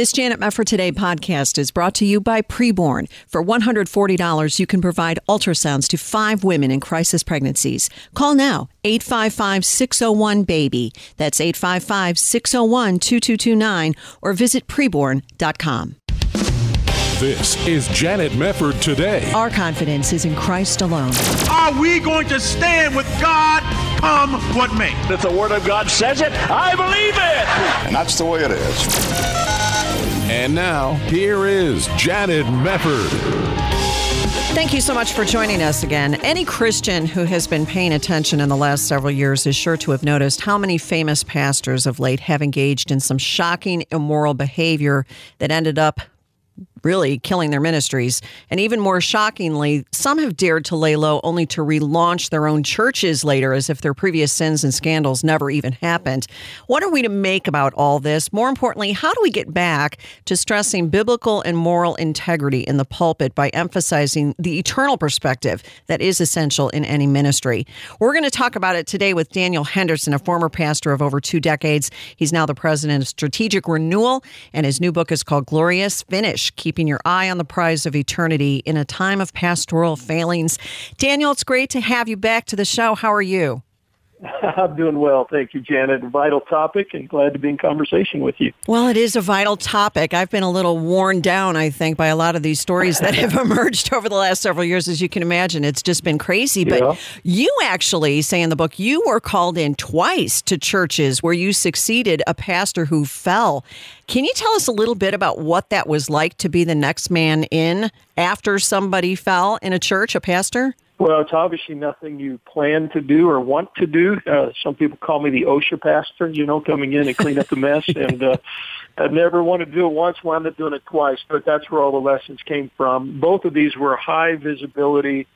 This Janet Mefford Today podcast is brought to you by Preborn. For $140, you can provide ultrasounds to five women in crisis pregnancies. Call now, 855 601 BABY. That's 855 601 2229 or visit preborn.com. This is Janet Mefford Today. Our confidence is in Christ alone. Are we going to stand with God come what may? If the Word of God says it, I believe it. And that's the way it is. And now, here is Janet Mefford. Thank you so much for joining us again. Any Christian who has been paying attention in the last several years is sure to have noticed how many famous pastors of late have engaged in some shocking immoral behavior that ended up really killing their ministries. And even more shockingly, some have dared to lay low only to relaunch their own churches later as if their previous sins and scandals never even happened. What are we to make about all this? More importantly, how do we get back to stressing biblical and moral integrity in the pulpit by emphasizing the eternal perspective that is essential in any ministry? We're going to talk about it today with Daniel Henderson, a former pastor of over two decades. He's now the president of Strategic Renewal, and his new book is called Glorious Finish. Keep keeping your eye on the prize of eternity in a time of pastoral failings. Daniel, it's great to have you back to the show. How are you? I'm doing well. Thank you, Janet. A vital topic and glad to be in conversation with you. Well, it is a vital topic. I've been a little worn down, I think, by a lot of these stories that have emerged over the last several years. As you can imagine, it's just been crazy. But Yeah. you actually say in the book, you were called in twice to churches where you succeeded a pastor who fell. Can you tell us a little bit about what that was like to be the next man in after somebody fell in a church, a pastor? Well, it's obviously nothing you plan to do or want to do. Uh, some people call me the OSHA pastor, you know, coming in and clean up the mess. and uh, I've never wanted to do it once, wound up doing it twice. But that's where all the lessons came from. Both of these were high visibility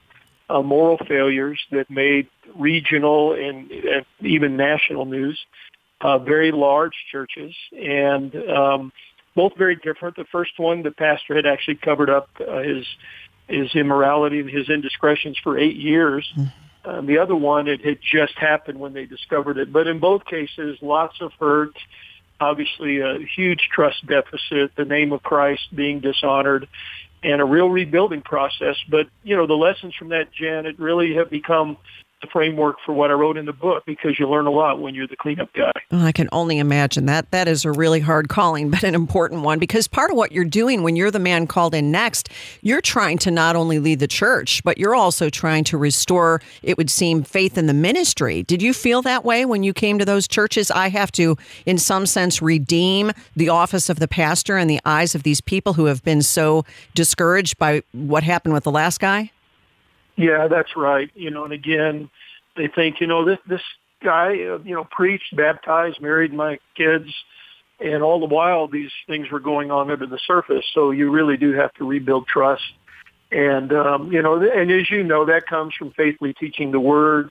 uh, moral failures that made regional and, and even national news. Uh, very large churches and um, both very different. The first one, the pastor had actually covered up uh, his his immorality and his indiscretions for eight years. Um, the other one, it had just happened when they discovered it. But in both cases, lots of hurt, obviously a huge trust deficit, the name of Christ being dishonored, and a real rebuilding process. But, you know, the lessons from that, Janet, really have become the framework for what I wrote in the book because you learn a lot when you're the cleanup guy. Oh, I can only imagine that. That is a really hard calling, but an important one because part of what you're doing when you're the man called in next, you're trying to not only lead the church, but you're also trying to restore, it would seem, faith in the ministry. Did you feel that way when you came to those churches? I have to, in some sense, redeem the office of the pastor in the eyes of these people who have been so discouraged by what happened with the last guy? Yeah, that's right. You know, and again, they think, you know, this this guy, uh, you know, preached, baptized, married my kids, and all the while these things were going on under the surface. So you really do have to rebuild trust. And um, you know, and as you know, that comes from faithfully teaching the word.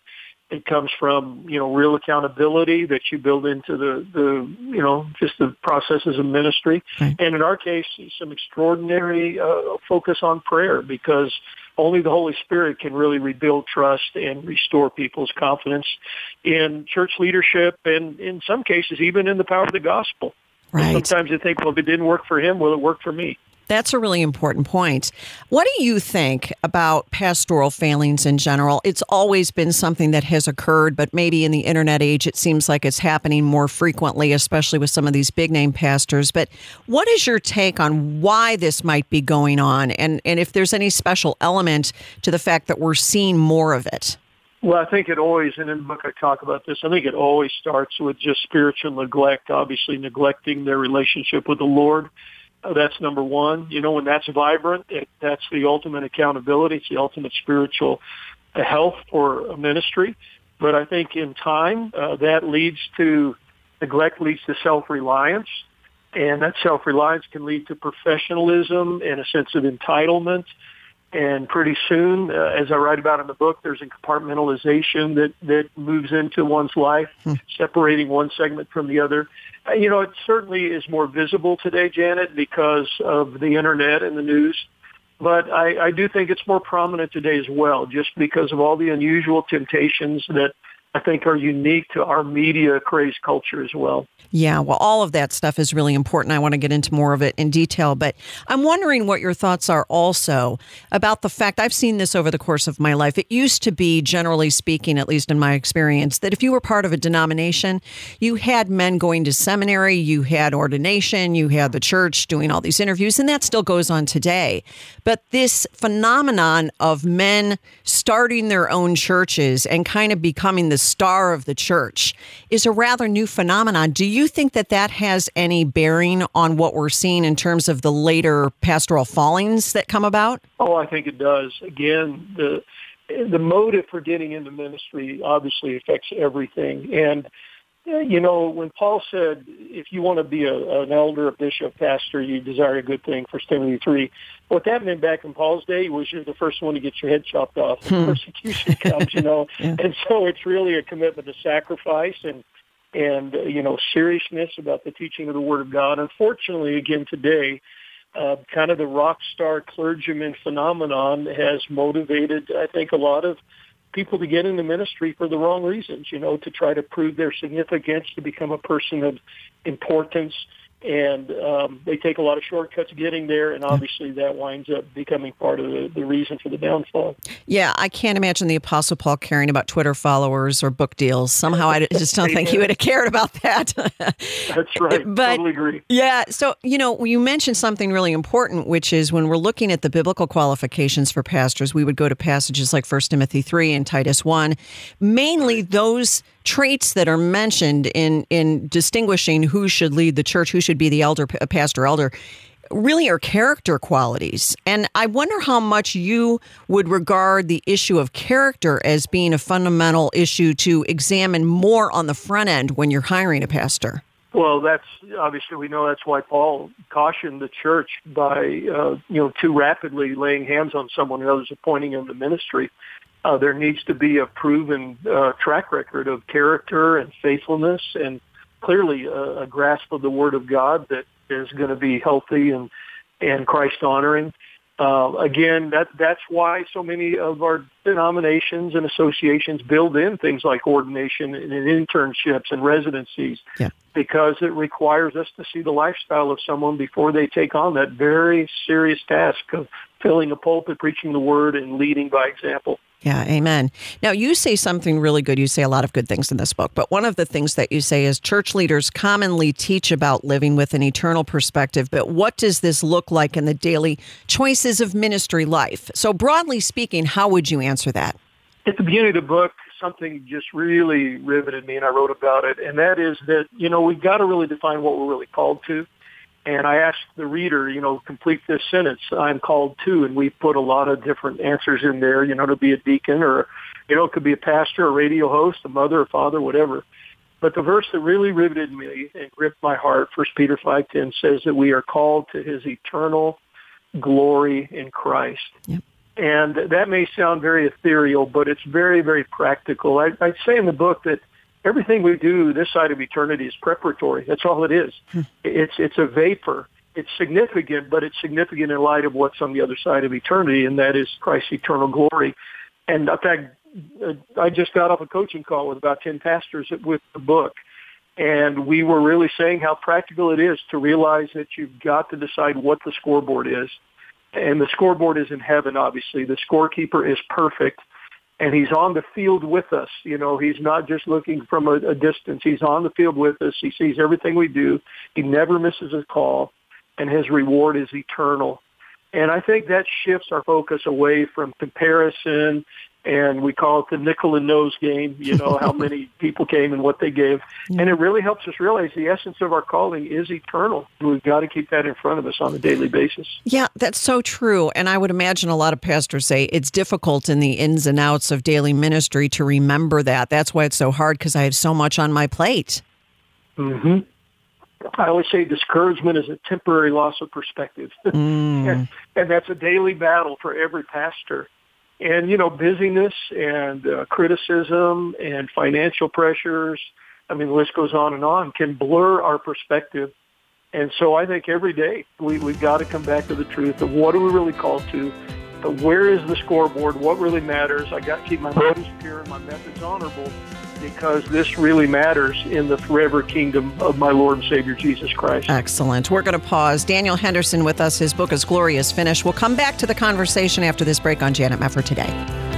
It comes from you know real accountability that you build into the the you know just the processes of ministry. Right. And in our case, some extraordinary uh, focus on prayer because only the Holy Spirit can really rebuild trust and restore people's confidence in church leadership and in some cases even in the power of the gospel. Right. Sometimes you think, well, if it didn't work for him, will it work for me? That's a really important point. What do you think about pastoral failings in general? It's always been something that has occurred, but maybe in the internet age, it seems like it's happening more frequently, especially with some of these big name pastors. But what is your take on why this might be going on? And, and if there's any special element to the fact that we're seeing more of it? Well, I think it always, and in the book I talk about this, I think it always starts with just spiritual neglect, obviously neglecting their relationship with the Lord. That's number one. You know, when that's vibrant, it, that's the ultimate accountability. It's the ultimate spiritual uh, health for a ministry. But I think in time, uh, that leads to, neglect leads to self-reliance. And that self-reliance can lead to professionalism and a sense of entitlement. And pretty soon, uh, as I write about in the book, there's a compartmentalization that, that moves into one's life, separating one segment from the other. Uh, you know, it certainly is more visible today, Janet, because of the internet and the news. But I, I do think it's more prominent today as well, just because of all the unusual temptations that I think are unique to our media craze culture as well. Yeah, well, all of that stuff is really important. I want to get into more of it in detail, but I'm wondering what your thoughts are also about the fact I've seen this over the course of my life. It used to be, generally speaking, at least in my experience, that if you were part of a denomination, you had men going to seminary, you had ordination, you had the church doing all these interviews, and that still goes on today. But this phenomenon of men starting their own churches and kind of becoming the star of the church is a rather new phenomenon. Do you think that that has any bearing on what we're seeing in terms of the later pastoral fallings that come about? Oh, I think it does. Again, the the motive for getting into ministry obviously affects everything. And you know, when Paul said, if you want to be a, an elder, a bishop, pastor, you desire a good thing, First Timothy 3, what that meant back in Paul's day was you're the first one to get your head chopped off when hmm. persecution comes, you know. yeah. And so it's really a commitment to sacrifice and, and uh, you know, seriousness about the teaching of the Word of God. Unfortunately, again, today, uh, kind of the rock star clergyman phenomenon has motivated, I think, a lot of people to get into ministry for the wrong reasons, you know, to try to prove their significance, to become a person of importance, and um, they take a lot of shortcuts getting there, and obviously that winds up becoming part of the, the reason for the downfall. Yeah, I can't imagine the Apostle Paul caring about Twitter followers or book deals. Somehow, I just don't think he would have cared about that. That's right. but, totally agree. Yeah, so you know, you mentioned something really important, which is when we're looking at the biblical qualifications for pastors, we would go to passages like First Timothy three and Titus one, mainly those traits that are mentioned in in distinguishing who should lead the church, who should be the elder, pastor, elder, really are character qualities. And I wonder how much you would regard the issue of character as being a fundamental issue to examine more on the front end when you're hiring a pastor. Well, that's obviously we know that's why Paul cautioned the church by uh, you know too rapidly laying hands on someone who was appointing him to ministry uh, there needs to be a proven uh, track record of character and faithfulness and clearly a, a grasp of the Word of God that is going to be healthy and, and Christ honoring. Uh, again, that that's why so many of our denominations and associations build in things like ordination and internships and residencies, yeah. because it requires us to see the lifestyle of someone before they take on that very serious task of filling a pulpit, preaching the word, and leading by example. Yeah, amen. Now, you say something really good. You say a lot of good things in this book, but one of the things that you say is church leaders commonly teach about living with an eternal perspective. But what does this look like in the daily choices of ministry life? So, broadly speaking, how would you answer that? At the beginning of the book, something just really riveted me, and I wrote about it, and that is that, you know, we've got to really define what we're really called to. And I asked the reader, you know, complete this sentence, I'm called to, and we put a lot of different answers in there, you know, to be a deacon or, you know, it could be a pastor, a radio host, a mother, a father, whatever. But the verse that really riveted me and gripped my heart, First Peter 5.10, says that we are called to his eternal glory in Christ. Yep. And that may sound very ethereal, but it's very, very practical. I, I say in the book that everything we do this side of eternity is preparatory. That's all it is. Hmm. It's it's a vapor. It's significant, but it's significant in light of what's on the other side of eternity, and that is Christ's eternal glory. And in fact, uh, I just got off a coaching call with about ten pastors with the book, and we were really saying how practical it is to realize that you've got to decide what the scoreboard is. And the scoreboard is in heaven, obviously. The scorekeeper is perfect and he's on the field with us. You know, he's not just looking from a, a distance. He's on the field with us. He sees everything we do. He never misses a call, and his reward is eternal. And I think that shifts our focus away from comparison and we call it the nickel and nose game, you know, how many people came and what they gave. And it really helps us realize the essence of our calling is eternal. We've got to keep that in front of us on a daily basis. Yeah, that's so true. And I would imagine a lot of pastors say it's difficult in the ins and outs of daily ministry to remember that. That's why it's so hard because I have so much on my plate. hmm I always say discouragement is a temporary loss of perspective. Mm. and, and that's a daily battle for every pastor and you know busyness and uh, criticism and financial pressures i mean the list goes on and on can blur our perspective. And so i think every day we, we've got to come back to the truth of what are we really called to where is the scoreboard? What really matters? I got to keep my motives pure and my methods honorable because this really matters in the forever kingdom of my Lord and Savior Jesus Christ. Excellent. We're going to pause. Daniel Henderson with us. His book is Glorious Finish. We'll come back to the conversation after this break on Janet Mefford today.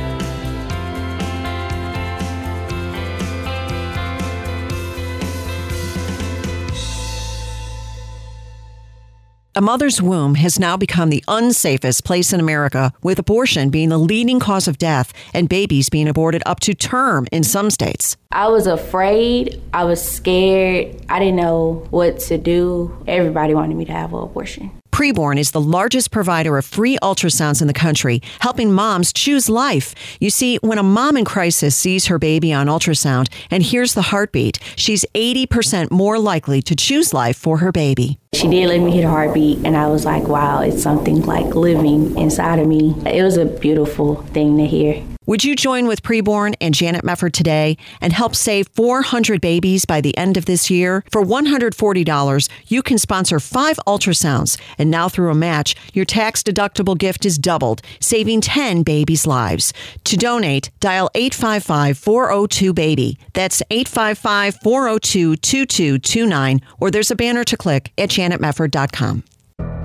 A mother's womb has now become the unsafest place in America, with abortion being the leading cause of death and babies being aborted up to term in some states. I was afraid. I was scared. I didn't know what to do. Everybody wanted me to have an abortion. Preborn is the largest provider of free ultrasounds in the country, helping moms choose life. You see, when a mom in crisis sees her baby on ultrasound and hears the heartbeat, she's 80% more likely to choose life for her baby. She did let me hear the heartbeat, and I was like, wow, it's something like living inside of me. It was a beautiful thing to hear. Would you join with Preborn and Janet Mefford today and help save 400 babies by the end of this year? For $140, you can sponsor five ultrasounds. And now, through a match, your tax deductible gift is doubled, saving 10 babies' lives. To donate, dial 855 402 BABY. That's 855 402 2229, or there's a banner to click at janetmefford.com.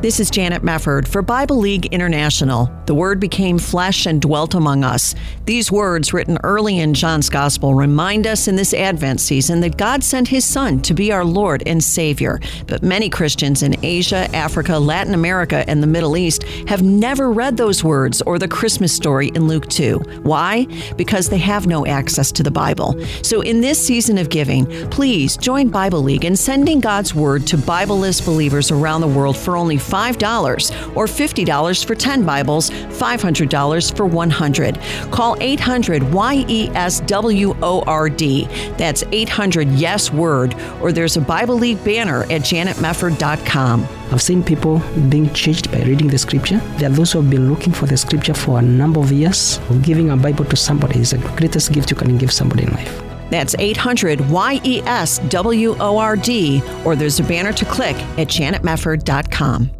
This is Janet Mefford for Bible League International. The Word became flesh and dwelt among us. These words, written early in John's Gospel, remind us in this Advent season that God sent His Son to be our Lord and Savior. But many Christians in Asia, Africa, Latin America, and the Middle East have never read those words or the Christmas story in Luke 2. Why? Because they have no access to the Bible. So in this season of giving, please join Bible League in sending God's Word to Bibleless believers around the world for only $5 or $50 for 10 Bibles, $500 for 100. Call 800 YESWORD. That's 800 Yes Word, or there's a Bible League banner at janetmefford.com. I've seen people being changed by reading the scripture. There are those who have been looking for the scripture for a number of years. Giving a Bible to somebody is the greatest gift you can give somebody in life. That's 800 YESWORD, or there's a banner to click at janetmefford.com.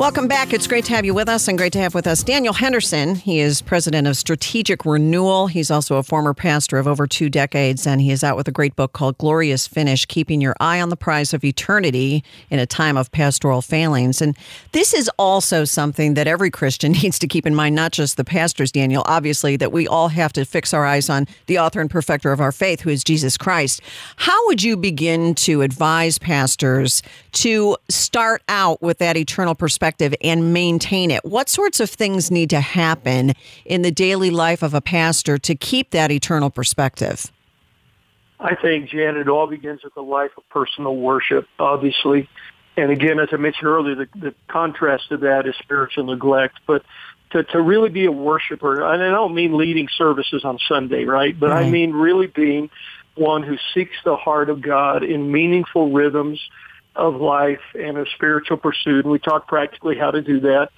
Welcome back. It's great to have you with us and great to have with us Daniel Henderson. He is president of Strategic Renewal. He's also a former pastor of over two decades, and he is out with a great book called Glorious Finish Keeping Your Eye on the Prize of Eternity in a Time of Pastoral Failings. And this is also something that every Christian needs to keep in mind, not just the pastors, Daniel, obviously, that we all have to fix our eyes on the author and perfecter of our faith, who is Jesus Christ. How would you begin to advise pastors to start out with that eternal perspective? and maintain it. What sorts of things need to happen in the daily life of a pastor to keep that eternal perspective? I think, Jan, it all begins with a life of personal worship, obviously. And again, as I mentioned earlier, the, the contrast to that is spiritual neglect. But to, to really be a worshiper, and I don't mean leading services on Sunday, right? But right. I mm-hmm. mean really being one who seeks the heart of God in meaningful rhythms of life and a spiritual pursuit. And we talk practically how to do that.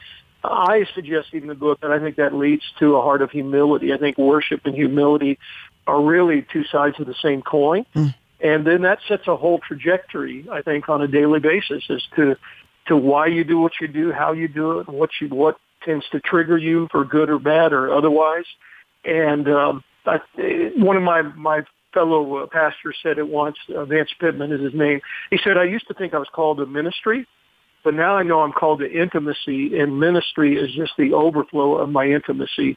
I suggest in the book that I think that leads to a heart of humility. I think worship and humility are really two sides of the same coin. Mm. And then that sets a whole trajectory, I think, on a daily basis as to to why you do what you do, how you do it, what you what tends to trigger you for good or bad or otherwise. And um, I, one of my my fellow uh, pastor said it once, uh, Vance Pitman is his name. He said, I used to think I was called to ministry, but now I know I'm called to intimacy, and ministry is just the overflow of my intimacy.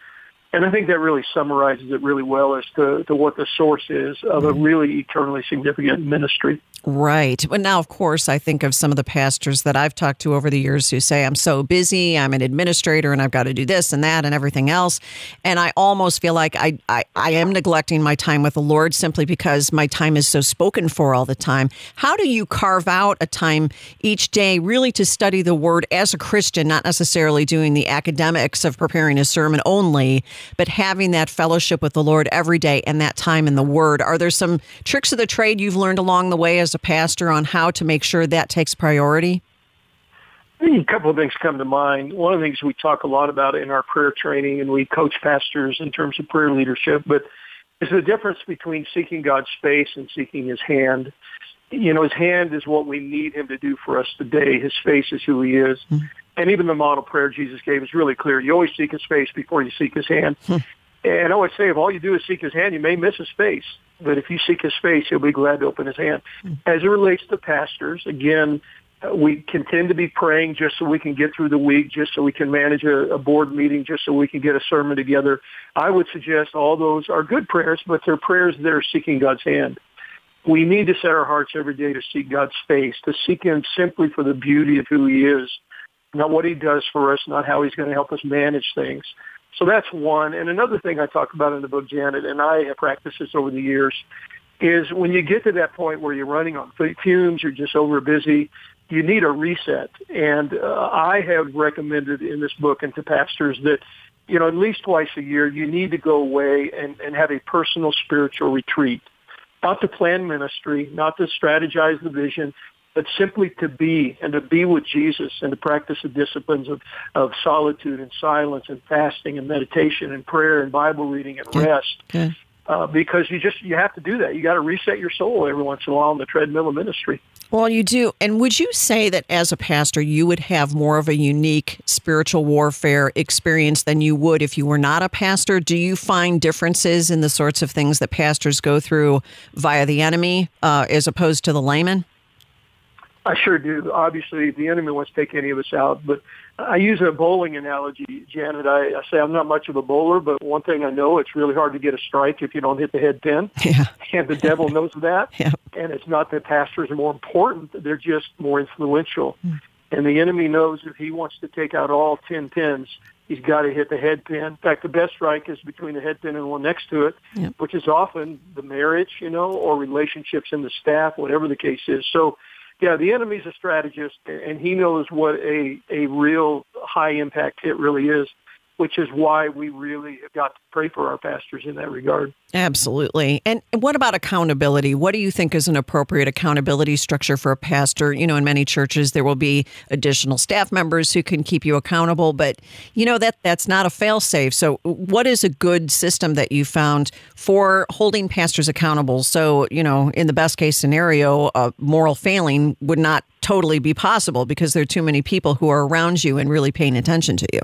And I think that really summarizes it really well as to, to what the source is of a really eternally significant ministry. Right. But now, of course, I think of some of the pastors that I've talked to over the years who say, I'm so busy, I'm an administrator, and I've got to do this and that and everything else. And I almost feel like I, I, I am neglecting my time with the Lord simply because my time is so spoken for all the time. How do you carve out a time each day really to study the Word as a Christian, not necessarily doing the academics of preparing a sermon only, but having that fellowship with the Lord every day and that time in the Word? Are there some tricks of the trade you've learned along the way as a pastor on how to make sure that takes priority? A couple of things come to mind. One of the things we talk a lot about in our prayer training, and we coach pastors in terms of prayer leadership, but is the difference between seeking God's face and seeking His hand. You know, His hand is what we need Him to do for us today. His face is who He is. Mm-hmm. And even the model prayer Jesus gave is really clear. You always seek his face before you seek his hand. and I always say, if all you do is seek his hand, you may miss his face. But if you seek his face, he'll be glad to open his hand. As it relates to pastors, again, uh, we tend to be praying just so we can get through the week, just so we can manage a, a board meeting, just so we can get a sermon together. I would suggest all those are good prayers, but they're prayers that are seeking God's hand. We need to set our hearts every day to seek God's face, to seek Him simply for the beauty of who He is, not what He does for us, not how He's going to help us manage things. So that's one. And another thing I talk about in the book, Janet, and I have practiced this over the years, is when you get to that point where you're running on fumes, you're just over busy, you need a reset. And uh, I have recommended in this book and to pastors that, you know, at least twice a year, you need to go away and, and have a personal spiritual retreat. Not to plan ministry, not to strategize the vision, but simply to be and to be with Jesus and to practice the disciplines of, of solitude and silence and fasting and meditation and prayer and Bible reading and rest. Okay. Uh, because you just you have to do that. You got to reset your soul every once in a while on the treadmill of ministry. Well, you do. And would you say that as a pastor, you would have more of a unique spiritual warfare experience than you would if you were not a pastor? Do you find differences in the sorts of things that pastors go through via the enemy uh, as opposed to the layman? I sure do. Obviously, the enemy wants to take any of us out, but I use a bowling analogy, Janet. I, I say I'm not much of a bowler, but one thing I know, it's really hard to get a strike if you don't hit the head pin. Yeah. And the devil knows that. Yeah. And it's not that pastors are more important. They're just more influential. And the enemy knows if he wants to take out all 10 pins, he's got to hit the head pin. In fact, the best strike is between the head pin and the one next to it, Yep. which is often the marriage, you know, or relationships in the staff, whatever the case is. So, yeah, the enemy's a strategist, and he knows what a, a real high impact hit really is, which is why we really have got to pray for our pastors in that regard. Absolutely. And what about accountability? What do you think is an appropriate accountability structure for a pastor? You know, in many churches there will be additional staff members who can keep you accountable, but you know that that's not a fail safe. So what is a good system that you found for holding pastors accountable? So, you know, in the best case scenario, a moral failing would not totally be possible because there are too many people who are around you and really paying attention to you.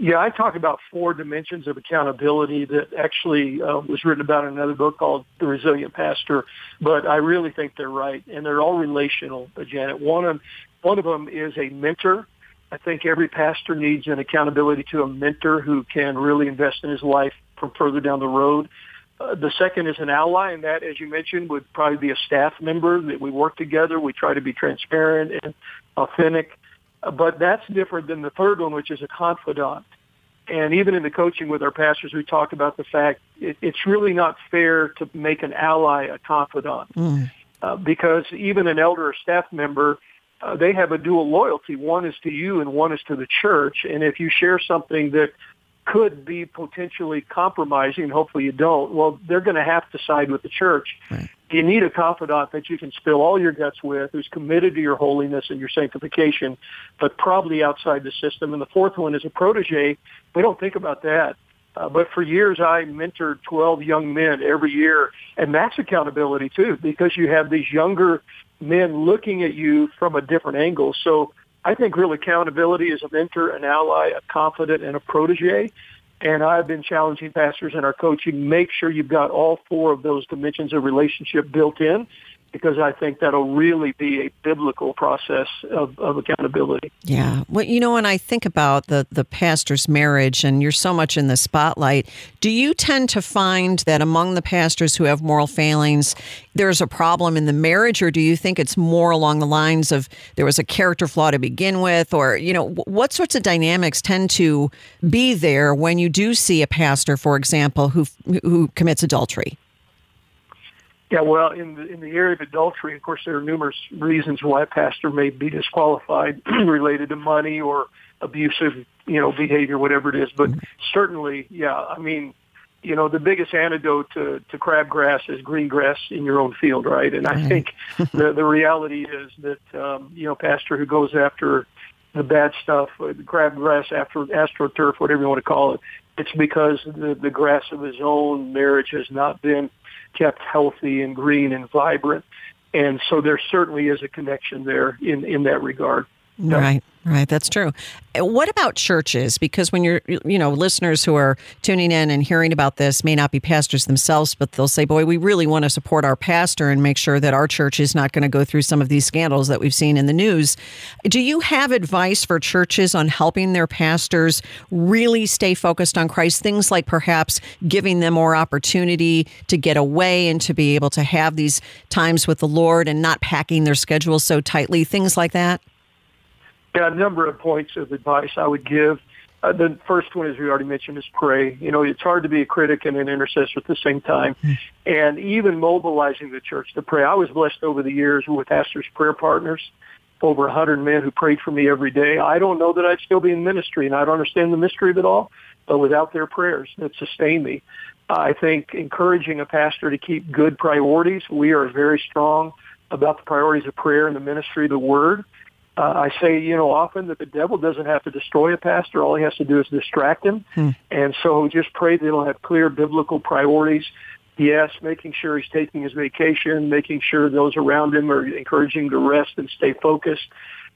Yeah, I talk about four dimensions of accountability that actually uh, was written about in another book called The Resilient Pastor, but I really think they're right, and they're all relational, uh, Janet. One of, one of them is a mentor. I think every pastor needs an accountability to a mentor who can really invest in his life from further down the road. Uh, the second is an ally, and that, as you mentioned, would probably be a staff member that we work together. We try to be transparent and authentic. But that's different than the third one, which is a confidant. And even in the coaching with our pastors, we talk about the fact it, it's really not fair to make an ally a confidant. Uh, because even an elder or staff member, uh, they have a dual loyalty. One is to you and one is to the church. And if you share something that could be potentially compromising, hopefully you don't, well, they're going to have to side with the church. You need a confidant that you can spill all your guts with, who's committed to your holiness and your sanctification, but probably outside the system. And the fourth one is a protege. We don't think about that. Uh, but for years, I mentored 12 young men every year, and that's accountability too, because you have these younger men looking at you from a different angle. So I think real accountability is a mentor, an ally, a confidant, and a protege. And I've been challenging pastors in our coaching, make sure you've got all four of those dimensions of relationship built in because I think that'll really be a biblical process of, of accountability. Yeah. Well, you know, when I think about the the pastor's marriage and you're so much in the spotlight, do you tend to find that among the pastors who have moral failings, there's a problem in the marriage, or do you think it's more along the lines of there was a character flaw to begin with, or you know, what sorts of dynamics tend to be there when you do see a pastor, for example, who who commits adultery? Yeah, well, in the in the area of adultery, of course, there are numerous reasons why a pastor may be disqualified related to money or abusive, you know, behavior, whatever it is. But certainly, yeah, I mean, you know, the biggest antidote to, to crabgrass is green grass in your own field, right? And I think the the reality is that um, you know, pastor who goes after the bad stuff, uh, the crabgrass, after astroturf, whatever you want to call it, it's because the the grass of his own marriage has not been kept healthy and green and vibrant. And so there certainly is a connection there in, in that regard. Right. Right, that's true. Uh, what about churches? Because when you're, you know, listeners who are tuning in and hearing about this may not be pastors themselves, but they'll say, boy, we really want to support our pastor and make sure that our church is not going to go through some of these scandals that we've seen in the news. Do you have advice for churches on helping their pastors really stay focused on Christ? Things like perhaps giving them more opportunity to get away and to be able to have these times with the Lord and not packing their schedule so tightly, things like that? Yeah, a number of points of advice I would give. Uh, the first one, as we already mentioned, is pray. You know, it's hard to be a critic and an intercessor at the same time. Mm. And even mobilizing the church to pray. I was blessed over the years with pastors' prayer partners, over 100 men who prayed for me every day. I don't know that I'd still be in ministry, and I don't understand the mystery of it all, but without their prayers that sustain me. I think encouraging a pastor to keep good priorities. We are very strong about the priorities of prayer and the ministry of the word. Uh, I say, you know, often that the devil doesn't have to destroy a pastor. All he has to do is distract him. Hmm. And so just pray that he'll have clear biblical priorities. Yes, making sure he's taking his vacation, making sure those around him are encouraging him to rest and stay focused.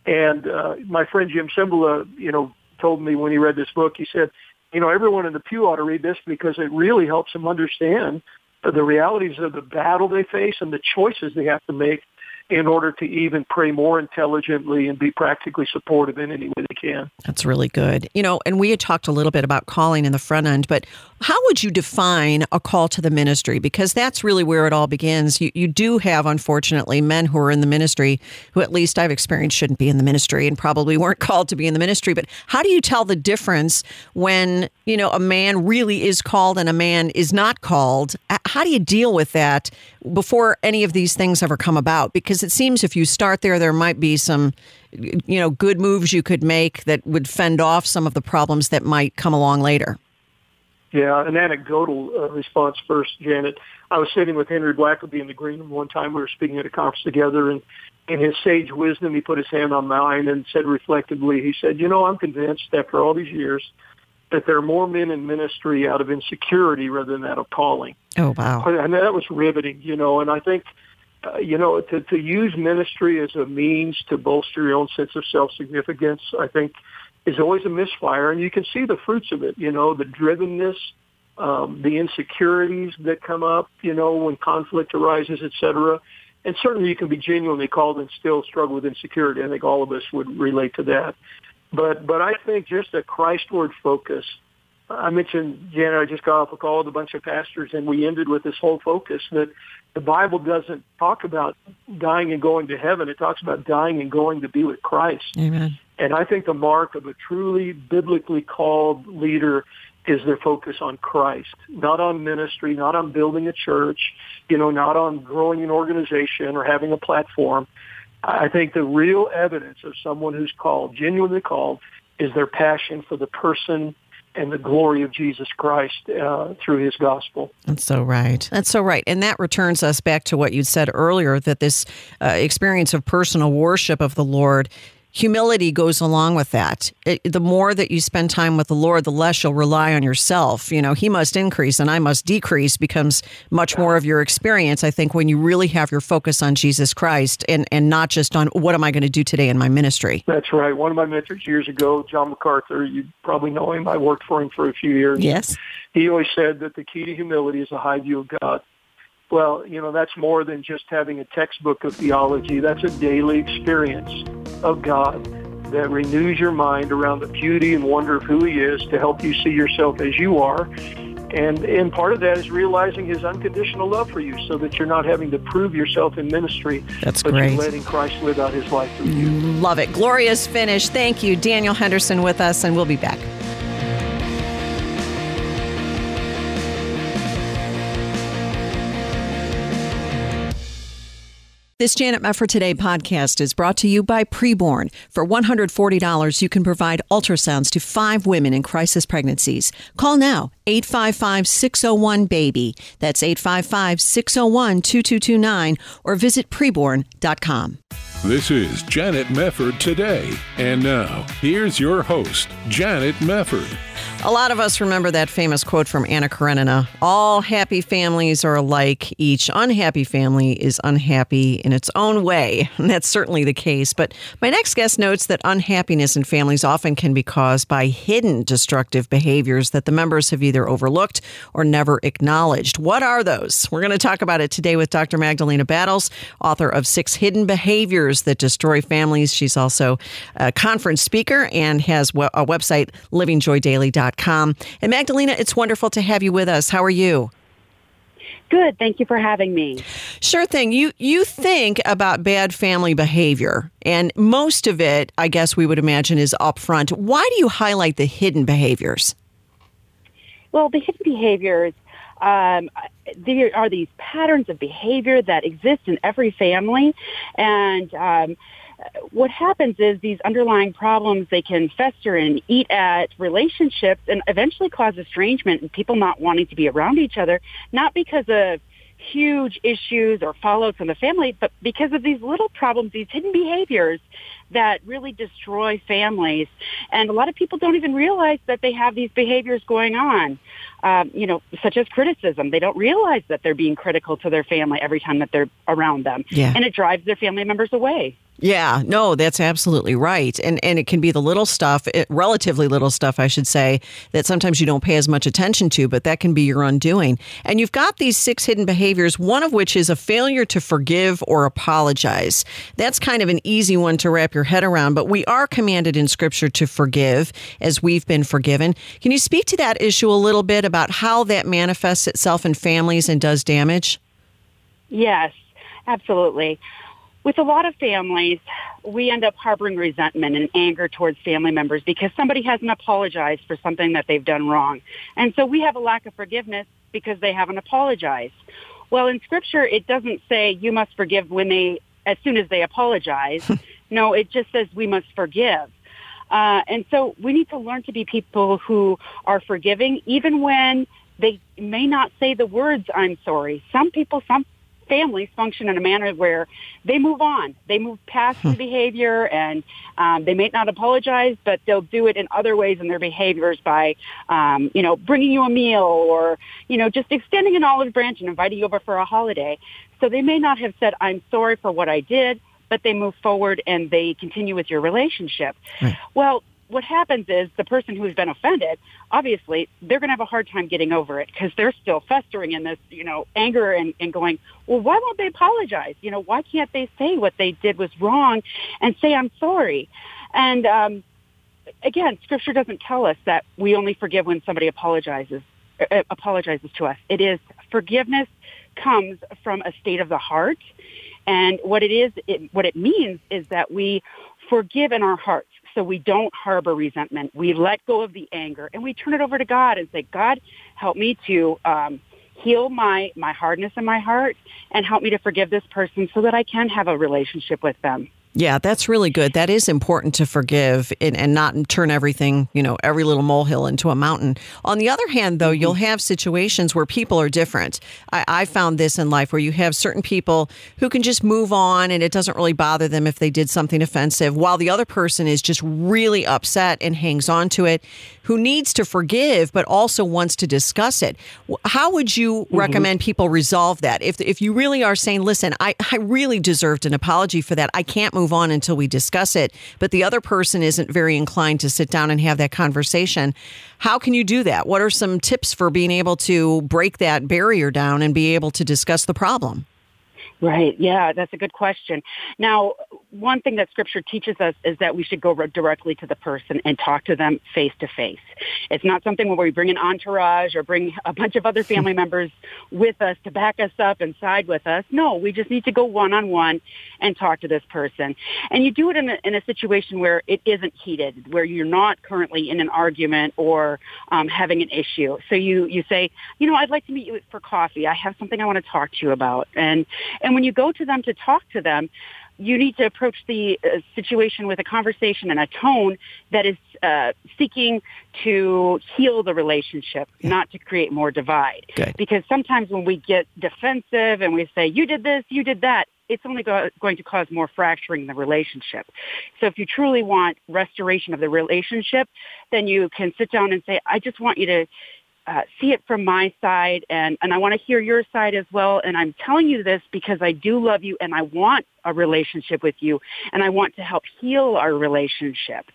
And uh, my friend Jim Cymbala, you know, told me when he read this book, he said, you know, everyone in the pew ought to read this because it really helps them understand the realities of the battle they face and the choices they have to make in order to even pray more intelligently and be practically supportive in any way they can. That's really good. You know, and we had talked a little bit about calling in the front end, but how would you define a call to the ministry? Because that's really where it all begins. You, you do have, unfortunately, men who are in the ministry who, at least I've experienced, shouldn't be in the ministry and probably weren't called to be in the ministry. But how do you tell the difference when, you know, a man really is called and a man is not called? How do you deal with that before any of these things ever come about? Because it seems if you start there, there might be some you know good moves you could make that would fend off some of the problems that might come along later yeah, an anecdotal uh, response first, Janet. I was sitting with Henry Blackaby in the green room one time. We were speaking at a conference together, and in his sage wisdom, he put his hand on mine and said reflectively, he said, you know, I'm convinced after all these years that there are more men in ministry out of insecurity rather than out of calling. Oh, wow. And that was riveting, you know, and I think, uh, you know, to, to use ministry as a means to bolster your own sense of self-significance, I think – is always a misfire, and you can see the fruits of it. You know, the drivenness, um, the insecurities that come up. You know, when conflict arises, et cetera. And certainly, you can be genuinely called and still struggle with insecurity. I think all of us would relate to that. But but I think just a Christward focus. I mentioned Janet. I just got off a call with a bunch of pastors, and we ended with this whole focus that the Bible doesn't talk about dying and going to heaven. It talks about dying and going to be with Christ. Amen. And I think the mark of a truly biblically called leader is their focus on Christ, not on ministry, not on building a church, you know, not on growing an organization or having a platform. I think the real evidence of someone who's called, genuinely called, is their passion for the person and the glory of Jesus Christ uh, through his gospel. That's so right. That's so right. And that returns us back to what you said earlier that this uh, experience of personal worship of the Lord humility goes along with that. It, the more that you spend time with the Lord, the less you'll rely on yourself. You know, He must increase and I must decrease becomes much more of your experience, I think, when you really have your focus on Jesus Christ and, and not just on what am I going to do today in my ministry. That's right. One of my mentors years ago, John MacArthur, you probably know him. I worked for him for a few years. Yes. He always said that the key to humility is a high view of God. Well, you know, that's more than just having a textbook of theology. That's a daily experience of God that renews your mind around the beauty and wonder of who He is to help you see yourself as you are. And, and part of that is realizing His unconditional love for you so that you're not having to prove yourself in ministry. That's but great. You're letting Christ live out His life through you. Love it. Glorious finish. Thank you, Daniel Henderson, with us, and we'll be back. This Janet Mefford Today podcast is brought to you by Preborn. For $140, you can provide ultrasounds to five women in crisis pregnancies. Call now, 855 601 BABY. That's 855 601 2229 or visit preborn.com. This is Janet Mefford Today. And now, here's your host, Janet Mefford. A lot of us remember that famous quote from Anna Karenina All happy families are alike. Each unhappy family is unhappy in its own way. And that's certainly the case. But my next guest notes that unhappiness in families often can be caused by hidden destructive behaviors that the members have either overlooked or never acknowledged. What are those? We're going to talk about it today with Dr. Magdalena Battles, author of Six Hidden Behaviors That Destroy Families. She's also a conference speaker and has a website, livingjoydaily.com. And Magdalena, it's wonderful to have you with us. How are you? Good. Thank you for having me. Sure thing. You you think about bad family behavior, and most of it, I guess we would imagine, is upfront. Why do you highlight the hidden behaviors? Well, the hidden behaviors um, there are these patterns of behavior that exist in every family, and um, what happens is these underlying problems they can fester and eat at relationships and eventually cause estrangement and people not wanting to be around each other not because of huge issues or fallouts in the family but because of these little problems these hidden behaviors that really destroy families and a lot of people don't even realize that they have these behaviors going on um, you know such as criticism they don't realize that they're being critical to their family every time that they're around them yeah. and it drives their family members away yeah, no, that's absolutely right. And and it can be the little stuff, it, relatively little stuff, I should say, that sometimes you don't pay as much attention to, but that can be your undoing. And you've got these six hidden behaviors, one of which is a failure to forgive or apologize. That's kind of an easy one to wrap your head around, but we are commanded in scripture to forgive as we've been forgiven. Can you speak to that issue a little bit about how that manifests itself in families and does damage? Yes, absolutely with a lot of families, we end up harboring resentment and anger towards family members because somebody hasn't apologized for something that they've done wrong. And so we have a lack of forgiveness because they haven't apologized. Well, in scripture, it doesn't say you must forgive when they, as soon as they apologize. no, it just says we must forgive. Uh, and so we need to learn to be people who are forgiving even when they may not say the words, I'm sorry. Some people, some families function in a manner where they move on. They move past the hmm. behavior and um, they may not apologize, but they'll do it in other ways in their behaviors by, um, you know, bringing you a meal or, you know, just extending an olive branch and inviting you over for a holiday. So they may not have said, I'm sorry for what I did, but they move forward and they continue with your relationship. Right. Well, what happens is the person who's been offended, obviously, they're going to have a hard time getting over it because they're still festering in this, you know, anger and, and going, well, why won't they apologize? You know, why can't they say what they did was wrong and say, I'm sorry? And, um, again, scripture doesn't tell us that we only forgive when somebody apologizes, uh, apologizes to us. It is forgiveness comes from a state of the heart. And what it is, it, what it means is that we forgive in our hearts so we don't harbor resentment. We let go of the anger and we turn it over to God and say, God, help me to um, heal my, my hardness in my heart and help me to forgive this person so that I can have a relationship with them. Yeah, that's really good. That is important to forgive and, and, not turn everything, you know, every little molehill into a mountain. On the other hand, though, you'll mm-hmm. have situations where people are different. I, I, found this in life where you have certain people who can just move on and it doesn't really bother them if they did something offensive, while the other person is just really upset and hangs on to it, who needs to forgive but also wants to discuss it. How would you mm-hmm. recommend people resolve that? If, if you really are saying, listen, I, I really deserved an apology for that, I can't move move on until we discuss it, but the other person isn't very inclined to sit down and have that conversation. How can you do that? What are some tips for being able to break that barrier down and be able to discuss the problem? Right. Yeah, that's a good question. Now, one thing that scripture teaches us is that we should go directly to the person and talk to them face to face. It's not something where we bring an entourage or bring a bunch of other family members with us to back us up and side with us. No, we just need to go one on one and talk to this person. And you do it in a, in a situation where it isn't heated, where you're not currently in an argument or um, having an issue. So you, you say, you know, I'd like to meet you for coffee. I have something I want to talk to you about. And, and and when you go to them to talk to them, you need to approach the uh, situation with a conversation and a tone that is uh, seeking to heal the relationship, yeah. not to create more divide. Good. Because sometimes when we get defensive and we say, you did this, you did that, it's only go- going to cause more fracturing in the relationship. So if you truly want restoration of the relationship, then you can sit down and say, I just want you to uh, see it from my side and, and I want to hear your side as well. And I'm telling you this because I do love you and I want a relationship with you and I want to help heal our relationship.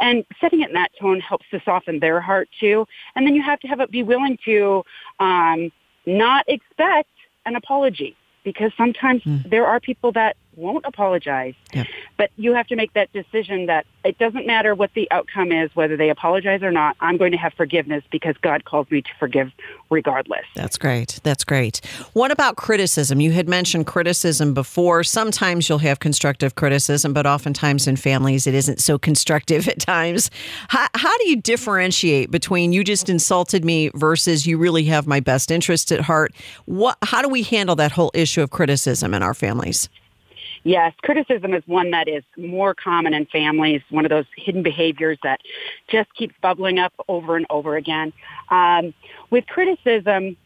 And setting it in that tone helps to soften their heart too. And then you have to have it be willing to um, not expect an apology because sometimes mm. there are people that won't apologize. Yep. But you have to make that decision that it doesn't matter what the outcome is, whether they apologize or not. I'm going to have forgiveness because God calls me to forgive regardless. That's great. That's great. What about criticism? You had mentioned criticism before. Sometimes you'll have constructive criticism, but oftentimes in families it isn't so constructive at times. How, how do you differentiate between you just insulted me versus you really have my best interest at heart? What? How do we handle that whole issue of criticism in our families? Yes, criticism is one that is more common in families, one of those hidden behaviors that just keeps bubbling up over and over again. Um, with criticism,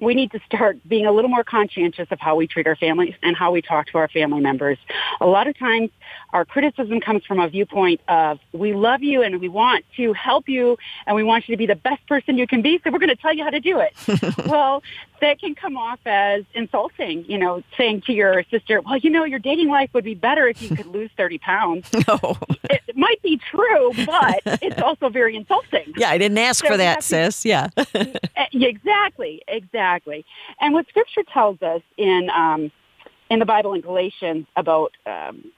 we need to start being a little more conscientious of how we treat our families and how we talk to our family members. A lot of times our criticism comes from a viewpoint of we love you and we want to help you and we want you to be the best person you can be, so we're going to tell you how to do it. well, that can come off as insulting, you know, saying to your sister, well, you know, your dating life would be better if you could lose 30 pounds. No. It, it might be true, but it's also very insulting. Yeah, I didn't ask so for that, sis. Yeah. exactly, exactly. And what Scripture tells us in um, in the Bible in Galatians about um,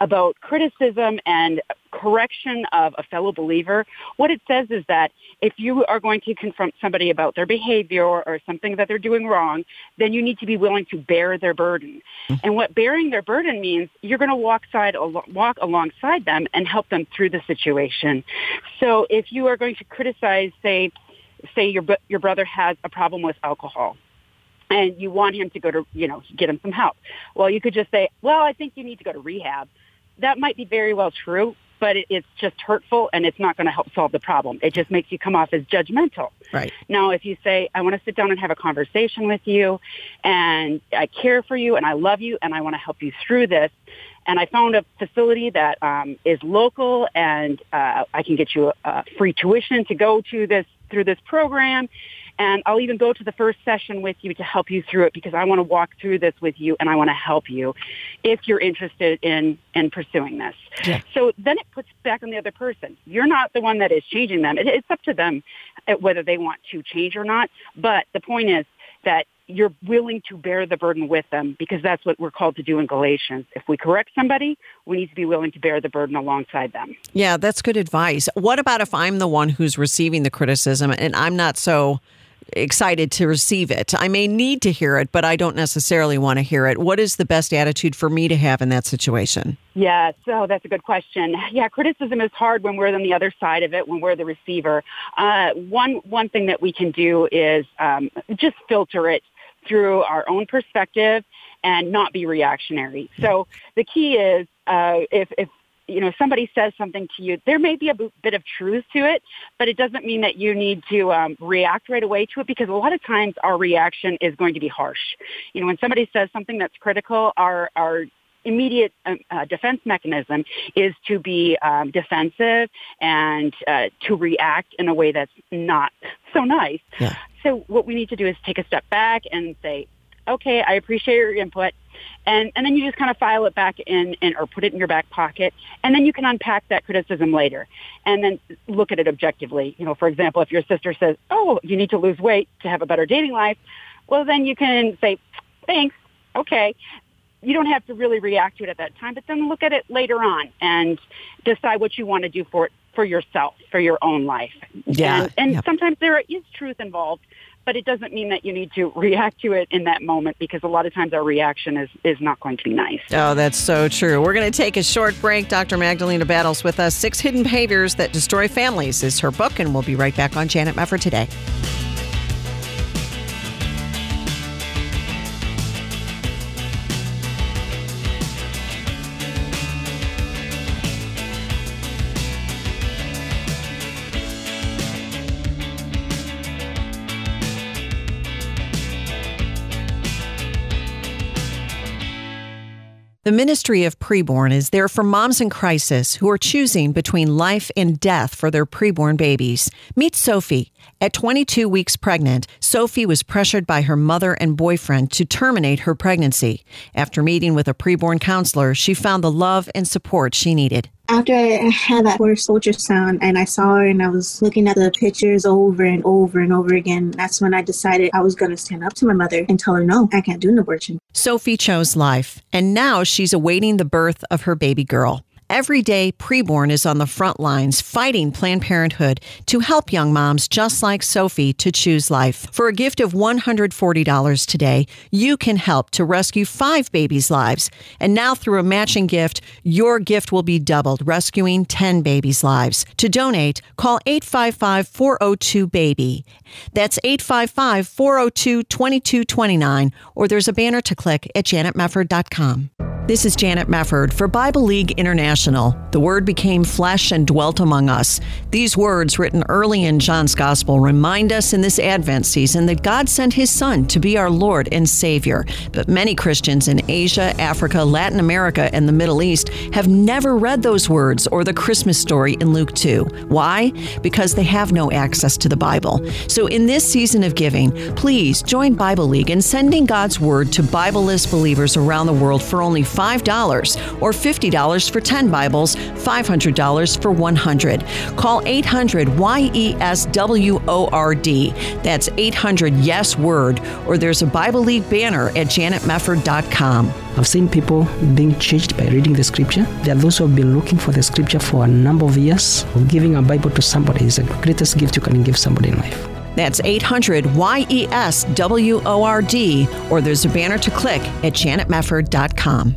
about criticism and correction of a fellow believer, what it says is that if you are going to confront somebody about their behavior or something that they're doing wrong, then you need to be willing to bear their burden. Mm-hmm. And what bearing their burden means, you're going to walk side walk alongside them and help them through the situation. So if you are going to criticize, say, say your your brother has a problem with alcohol and you want him to go to, you know, get him some help. Well, you could just say, well, I think you need to go to rehab that might be very well true, but it, it's just hurtful and it's not going to help solve the problem. It just makes you come off as judgmental. Right. Now, if you say, I want to sit down and have a conversation with you and I care for you and I love you and I want to help you through this, and I found a facility that um, is local and uh, I can get you a, a free tuition to go to this through this program and I'll even go to the first session with you to help you through it because I want to walk through this with you and I want to help you if you're interested in, in pursuing this. Yeah. So then it puts back on the other person. You're not the one that is changing them. It, it's up to them uh, whether they want to change or not. But the point is that you're willing to bear the burden with them because that's what we're called to do in Galatians. If we correct somebody, we need to be willing to bear the burden alongside them. Yeah, that's good advice. What about if I'm the one who's receiving the criticism and I'm not so excited to receive it. I may need to hear it, but I don't necessarily want to hear it. What is the best attitude for me to have in that situation? Yeah, so that's a good question. Yeah, criticism is hard when we're on the other side of it, when we're the receiver. Uh, one one thing that we can do is um, just filter it through our own perspective and not be reactionary. So the key is uh, if, if you know, somebody says something to you, there may be a b- bit of truth to it, but it doesn't mean that you need to um, react right away to it because a lot of times our reaction is going to be harsh. You know, when somebody says something that's critical, our, our immediate um, uh, defense mechanism is to be um, defensive and uh, to react in a way that's not so nice. Yeah. So what we need to do is take a step back and say, okay, I appreciate your input and and then you just kind of file it back in, in or put it in your back pocket and then you can unpack that criticism later. And then look at it objectively. You know for example if your sister says oh you need to lose weight to have a better dating life well then you can say thanks okay. You don't have to really react to it at that time but then look at it later on and decide what you want to do for it for yourself for your own life. Yeah. And, and yep. sometimes there is truth involved but it doesn't mean that you need to react to it in that moment because a lot of times our reaction is, is not going to be nice. Oh, that's so true. We're going to take a short break. Dr. Magdalena Battles with us. Six Hidden Behaviors That Destroy Families is her book, and we'll be right back on Janet Mefford today. Ministry of Preborn is there for moms in crisis who are choosing between life and death for their preborn babies. Meet Sophie. At 22 weeks pregnant, Sophie was pressured by her mother and boyfriend to terminate her pregnancy. After meeting with a preborn counselor, she found the love and support she needed. After I had that first ultrasound and I saw her and I was looking at the pictures over and over and over again, that's when I decided I was going to stand up to my mother and tell her, no, I can't do an abortion. Sophie chose life, and now she's awaiting the birth of her baby girl. Every day, Preborn is on the front lines fighting Planned Parenthood to help young moms just like Sophie to choose life. For a gift of $140 today, you can help to rescue five babies' lives. And now, through a matching gift, your gift will be doubled, rescuing 10 babies' lives. To donate, call 855 402 BABY. That's 855 402 2229, or there's a banner to click at janetmefford.com. This is Janet Mefford for Bible League International. The Word became flesh and dwelt among us. These words, written early in John's Gospel, remind us in this Advent season that God sent His Son to be our Lord and Savior. But many Christians in Asia, Africa, Latin America, and the Middle East have never read those words or the Christmas story in Luke 2. Why? Because they have no access to the Bible. So in this season of giving, please join Bible League in sending God's Word to Bibleless believers around the world for only $5 or $50 for 10 Bibles, $500 for 100. Call 800 YESWORD. That's 800 Yes Word, or there's a Bible League banner at janetmefford.com. I've seen people being changed by reading the scripture. There are those who have been looking for the scripture for a number of years. Giving a Bible to somebody is the greatest gift you can give somebody in life. That's 800 YESWORD, or there's a banner to click at janetmefford.com.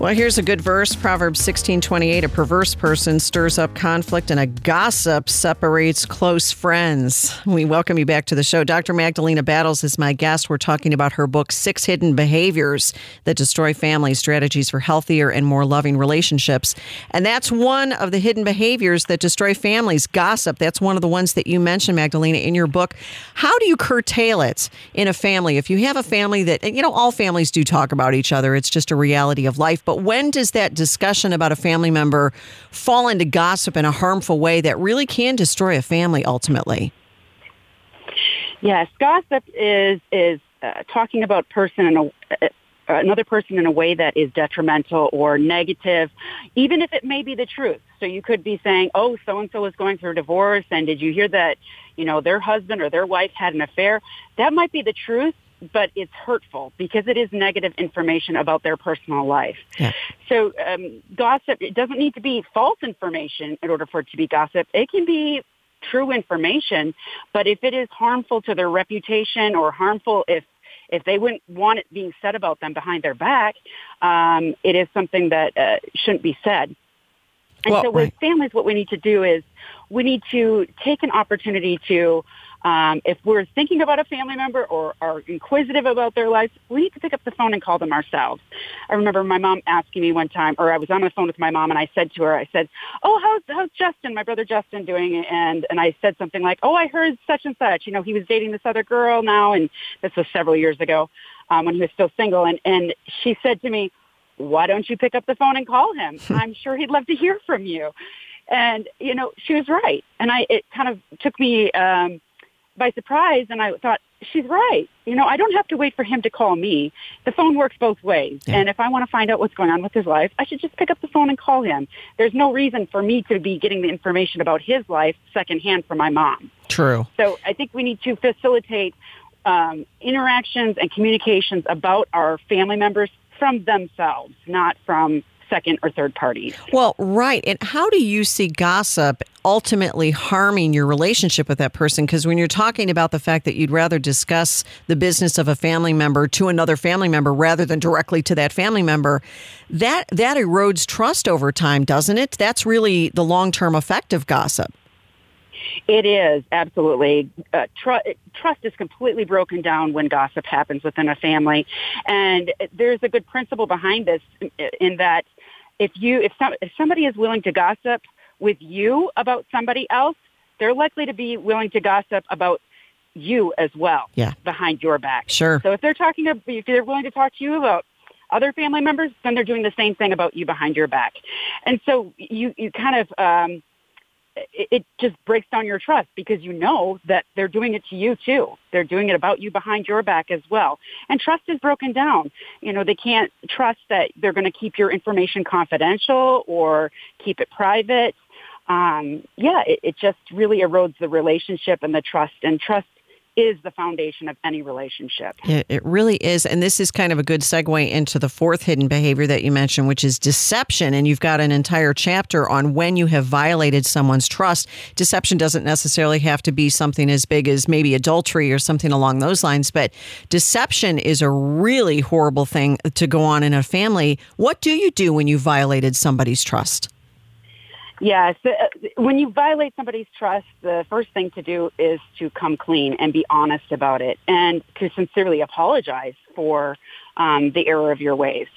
Well, here's a good verse Proverbs 16:28 a perverse person stirs up conflict and a gossip separates close friends. We welcome you back to the show. Dr. Magdalena Battles is my guest. We're talking about her book Six Hidden Behaviors That Destroy Families Strategies for Healthier and More Loving Relationships. And that's one of the hidden behaviors that destroy families, gossip. That's one of the ones that you mentioned Magdalena in your book. How do you curtail it in a family? If you have a family that you know all families do talk about each other, it's just a reality of life but when does that discussion about a family member fall into gossip in a harmful way that really can destroy a family ultimately? Yes, gossip is is uh, talking about person in a uh, another person in a way that is detrimental or negative, even if it may be the truth. So you could be saying, "Oh, so and so is going through a divorce, and did you hear that? You know, their husband or their wife had an affair." That might be the truth, but it's hurtful because it is negative information about their personal life. Yeah. So um, gossip, it doesn't need to be false information in order for it to be gossip. It can be true information, but if it is harmful to their reputation or harmful if if they wouldn't want it being said about them behind their back, um, it is something that uh, shouldn't be said. And well, so with right. families, what we need to do is we need to take an opportunity to um, if we're thinking about a family member or are inquisitive about their life, we need to pick up the phone and call them ourselves. I remember my mom asking me one time, or I was on the phone with my mom, and I said to her, I said, "Oh, how's how's Justin, my brother Justin, doing?" And and I said something like, "Oh, I heard such and such. You know, he was dating this other girl now, and this was several years ago um, when he was still single." And and she said to me, "Why don't you pick up the phone and call him? I'm sure he'd love to hear from you." And you know, she was right, and I it kind of took me. Um, by surprise and I thought, she's right. You know, I don't have to wait for him to call me. The phone works both ways. Yeah. And if I want to find out what's going on with his life, I should just pick up the phone and call him. There's no reason for me to be getting the information about his life secondhand from my mom. True. So I think we need to facilitate um, interactions and communications about our family members from themselves, not from second or third parties. Well, right. And how do you see gossip ultimately harming your relationship with that person? Because when you're talking about the fact that you'd rather discuss the business of a family member to another family member rather than directly to that family member, that that erodes trust over time, doesn't it? That's really the long term effect of gossip. It is absolutely uh, tr- trust is completely broken down when gossip happens within a family, and there's a good principle behind this in that if you if some, if somebody is willing to gossip with you about somebody else, they're likely to be willing to gossip about you as well Yeah. behind your back. Sure. So if they're talking, to, if they're willing to talk to you about other family members, then they're doing the same thing about you behind your back. And so you, you kind of, um, it, just breaks down your trust because you know that they're doing it to you too. They're doing it about you behind your back as well. And trust is broken down. You know, they can't trust that they're going to keep your information confidential or keep it private. Um, yeah, it, it just really erodes the relationship and the trust. And trust is the foundation of any relationship. It, really is. And this is kind of a good segue into the fourth hidden behavior that you mentioned, which is deception. And you've got an entire chapter on when you have violated someone's trust. Deception doesn't necessarily have to be something as big as maybe adultery or something along those lines, but deception is a really horrible thing to go on in a family. What do you do when you violated somebody's trust? Yes. uh, When you violate somebody's trust, the first thing to do is to come clean and be honest about it and to sincerely apologize for um, the error of your ways.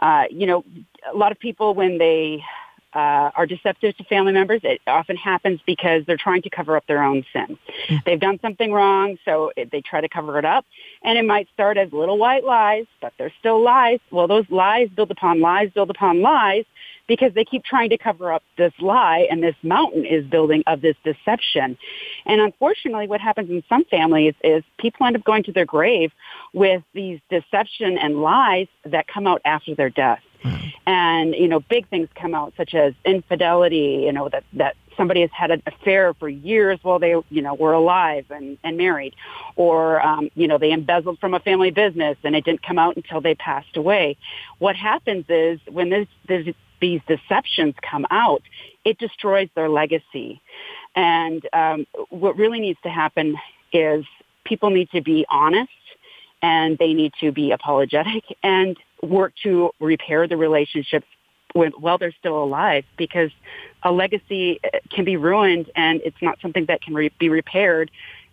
Uh, you know, a lot of people, when they uh, are deceptive to family members, it often happens because they're trying to cover up their own sin. They've done something wrong, so it, they try to cover it up. And it might start as little white lies, but they're still lies. Well, those lies build upon lies, build upon lies, because they keep trying to cover up this lie and this mountain is building of this deception. And unfortunately, what happens in some families is people end up going to their grave with these deception and lies that come out after their death. And, you know, big things come out such as infidelity, you know, that, that somebody has had an affair for years while they, you know, were alive and, and married. Or, um, you know, they embezzled from a family business and it didn't come out until they passed away. What happens is when this, this, these deceptions come out, it destroys their legacy. And um, what really needs to happen is people need to be honest and they need to be apologetic and work to repair the relationships when, while they're still alive because a legacy uh, can be ruined and it's not something that can re- be repaired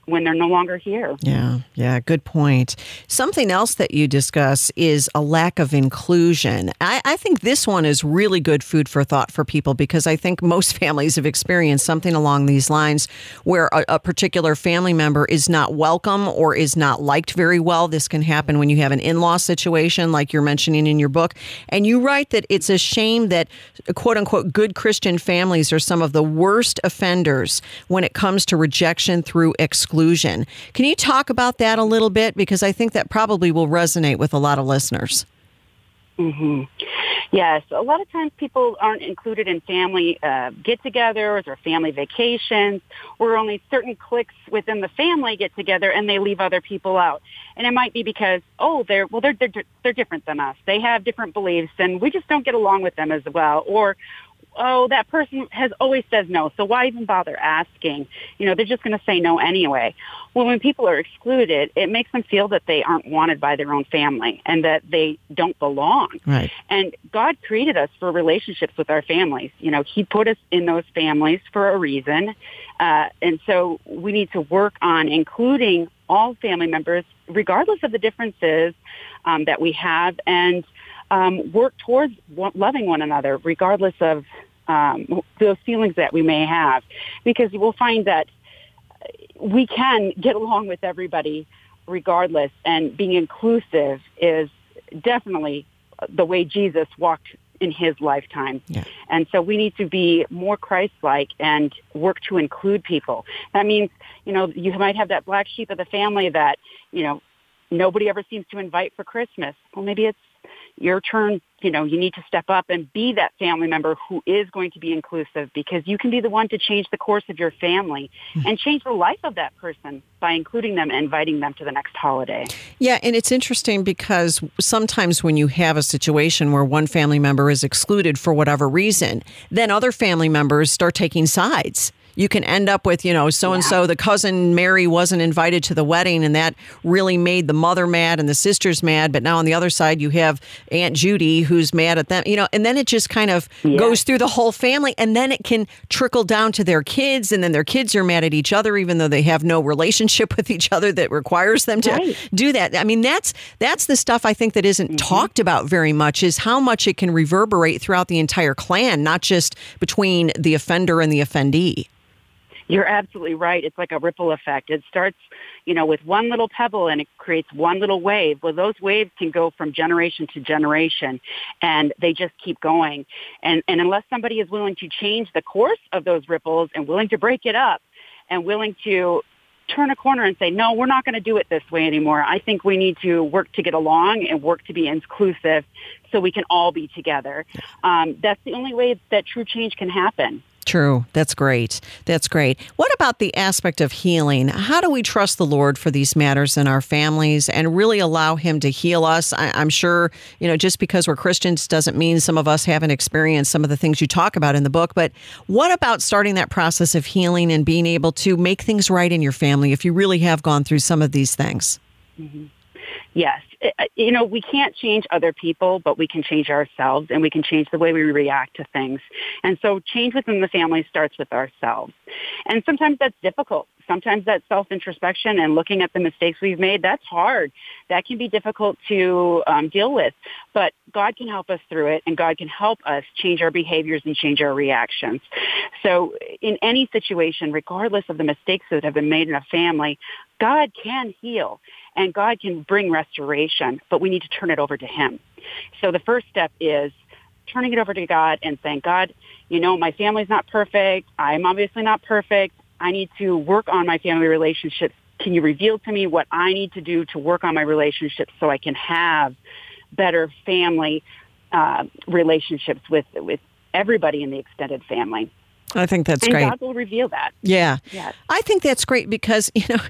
when they're no longer here. Yeah, yeah, good point. Something else that you discuss is a lack of inclusion. I, I, think this one is really good food for thought for people because I think most families have experienced something along these lines where a, a particular family member is not welcome or is not liked very well. This can happen when you have an in law situation, like you're mentioning in your book. And you write that it's a shame that quote unquote good Christian families are some of the worst offenders when it comes to rejection through exclusion exclusion. Can you talk about that a little bit? Because I think that probably will resonate with a lot of listeners. Mm-hmm. Yes, a lot of times people aren't included in family uh, get-togethers or family vacations, or only certain cliques within the family get together and they leave other people out. And it might be because, oh, they're well, they're they're they're different than us. They have different beliefs, and we just don't get along with them as well. Or oh, that person has always says no, so why even bother asking? You know, they're just going to say no anyway. Well, when people are excluded, it makes them feel that they aren't wanted by their own family and that they don't belong. Right. And God created us for relationships with our families. You know, He put us in those families for a reason. Uh, and so we need to work on including all family members, regardless of the differences um, that we have, and um, work towards loving one another, regardless of um, those feelings that we may have, because we'll find that we can get along with everybody regardless, and being inclusive is definitely the way Jesus walked in his lifetime. Yeah. And so we need to be more Christ-like and work to include people. That means, you know, you might have that black sheep of the family that, you know, nobody ever seems to invite for Christmas. Well, maybe it's your turn, you know, you need to step up and be that family member who is going to be inclusive because you can be the one to change the course of your family hmm. and change the life of that person by including them and inviting them to the next holiday. Yeah, and it's interesting because sometimes when you have a situation where one family member is excluded for whatever reason, then other family members start taking sides you can end up with, you know, so and so, the cousin Mary wasn't invited to the wedding, and that really made the mother mad and the sisters mad. But now on the other side, you have Aunt Judy who's mad at them, you know, and then it just kind of Yeah. goes through the whole family, and then it can trickle down to their kids, and then their kids are mad at each other, even though they have no relationship with each other that requires them to Right. do that. I mean, that's that's the stuff I think that isn't mm-hmm. talked about very much is how much it can reverberate throughout the entire clan, not just between the offender and the offendee. You're absolutely right. It's like a ripple effect. It starts, you know, with one little pebble and it creates one little wave. Well, those waves can go from generation to generation and they just keep going. And, and unless somebody is willing to change the course of those ripples and willing to break it up and willing to turn a corner and say, no, we're not going to do it this way anymore. I think we need to work to get along and work to be inclusive so we can all be together. Um, that's the only way that true change can happen. True. That's great. That's great. What about the aspect of healing? How do we trust the Lord for these matters in our families and really allow Him to heal us? I, am sure, you know, just because we're Christians doesn't mean some of us haven't experienced some of the things you talk about in the book. But what about starting that process of healing and being able to make things right in your family if you really have gone through some of these things? Mm-hmm. Yes. You know, we can't change other people, but we can change ourselves and we can change the way we react to things. And so change within the family starts with ourselves. And sometimes that's difficult. Sometimes that self-introspection and looking at the mistakes we've made, that's hard. That can be difficult to um, deal with. But God can help us through it and God can help us change our behaviors and change our reactions. So in any situation, regardless of the mistakes that have been made in a family, God can heal and God can bring restoration, but we need to turn it over to Him. So the first step is turning it over to God and saying, God, you know, my family's not perfect. I'm obviously not perfect. I need to work on my family relationships. Can you reveal to me what I need to do to work on my relationships so I can have better family uh, relationships with with everybody in the extended family? I think that's and great. God will reveal that. Yeah. Yes. I think that's great because, you know,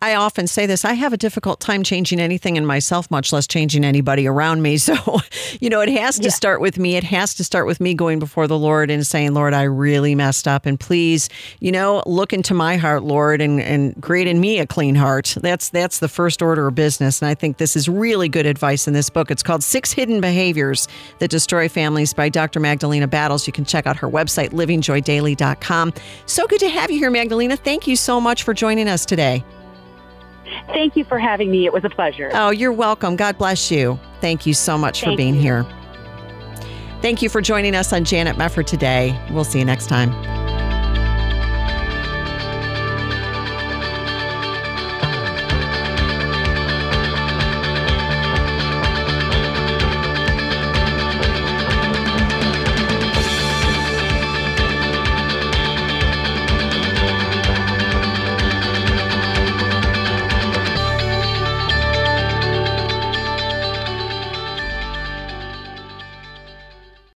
I often say this I have a difficult time changing anything in myself, much less changing anybody around me. So, you know, it has to start with me. It has to start with me going before the Lord and saying, Lord, I really messed up. And please, you know, look into my heart, Lord, and, and create in me a clean heart. That's that's the first order of business. And I think this is really good advice in this book. It's called Six Hidden Behaviors That Destroy Families by Dr. Magdalena Battles. You can check out her website, livingjoy daily.com. So good to have you here, Magdalena. Thank you so much for joining us today. Thank you for having me. It was a pleasure. Oh, you're welcome. God bless you. Thank you so much Thank for being you. here. Thank you for joining us on Janet Mefford today. We'll see you next time.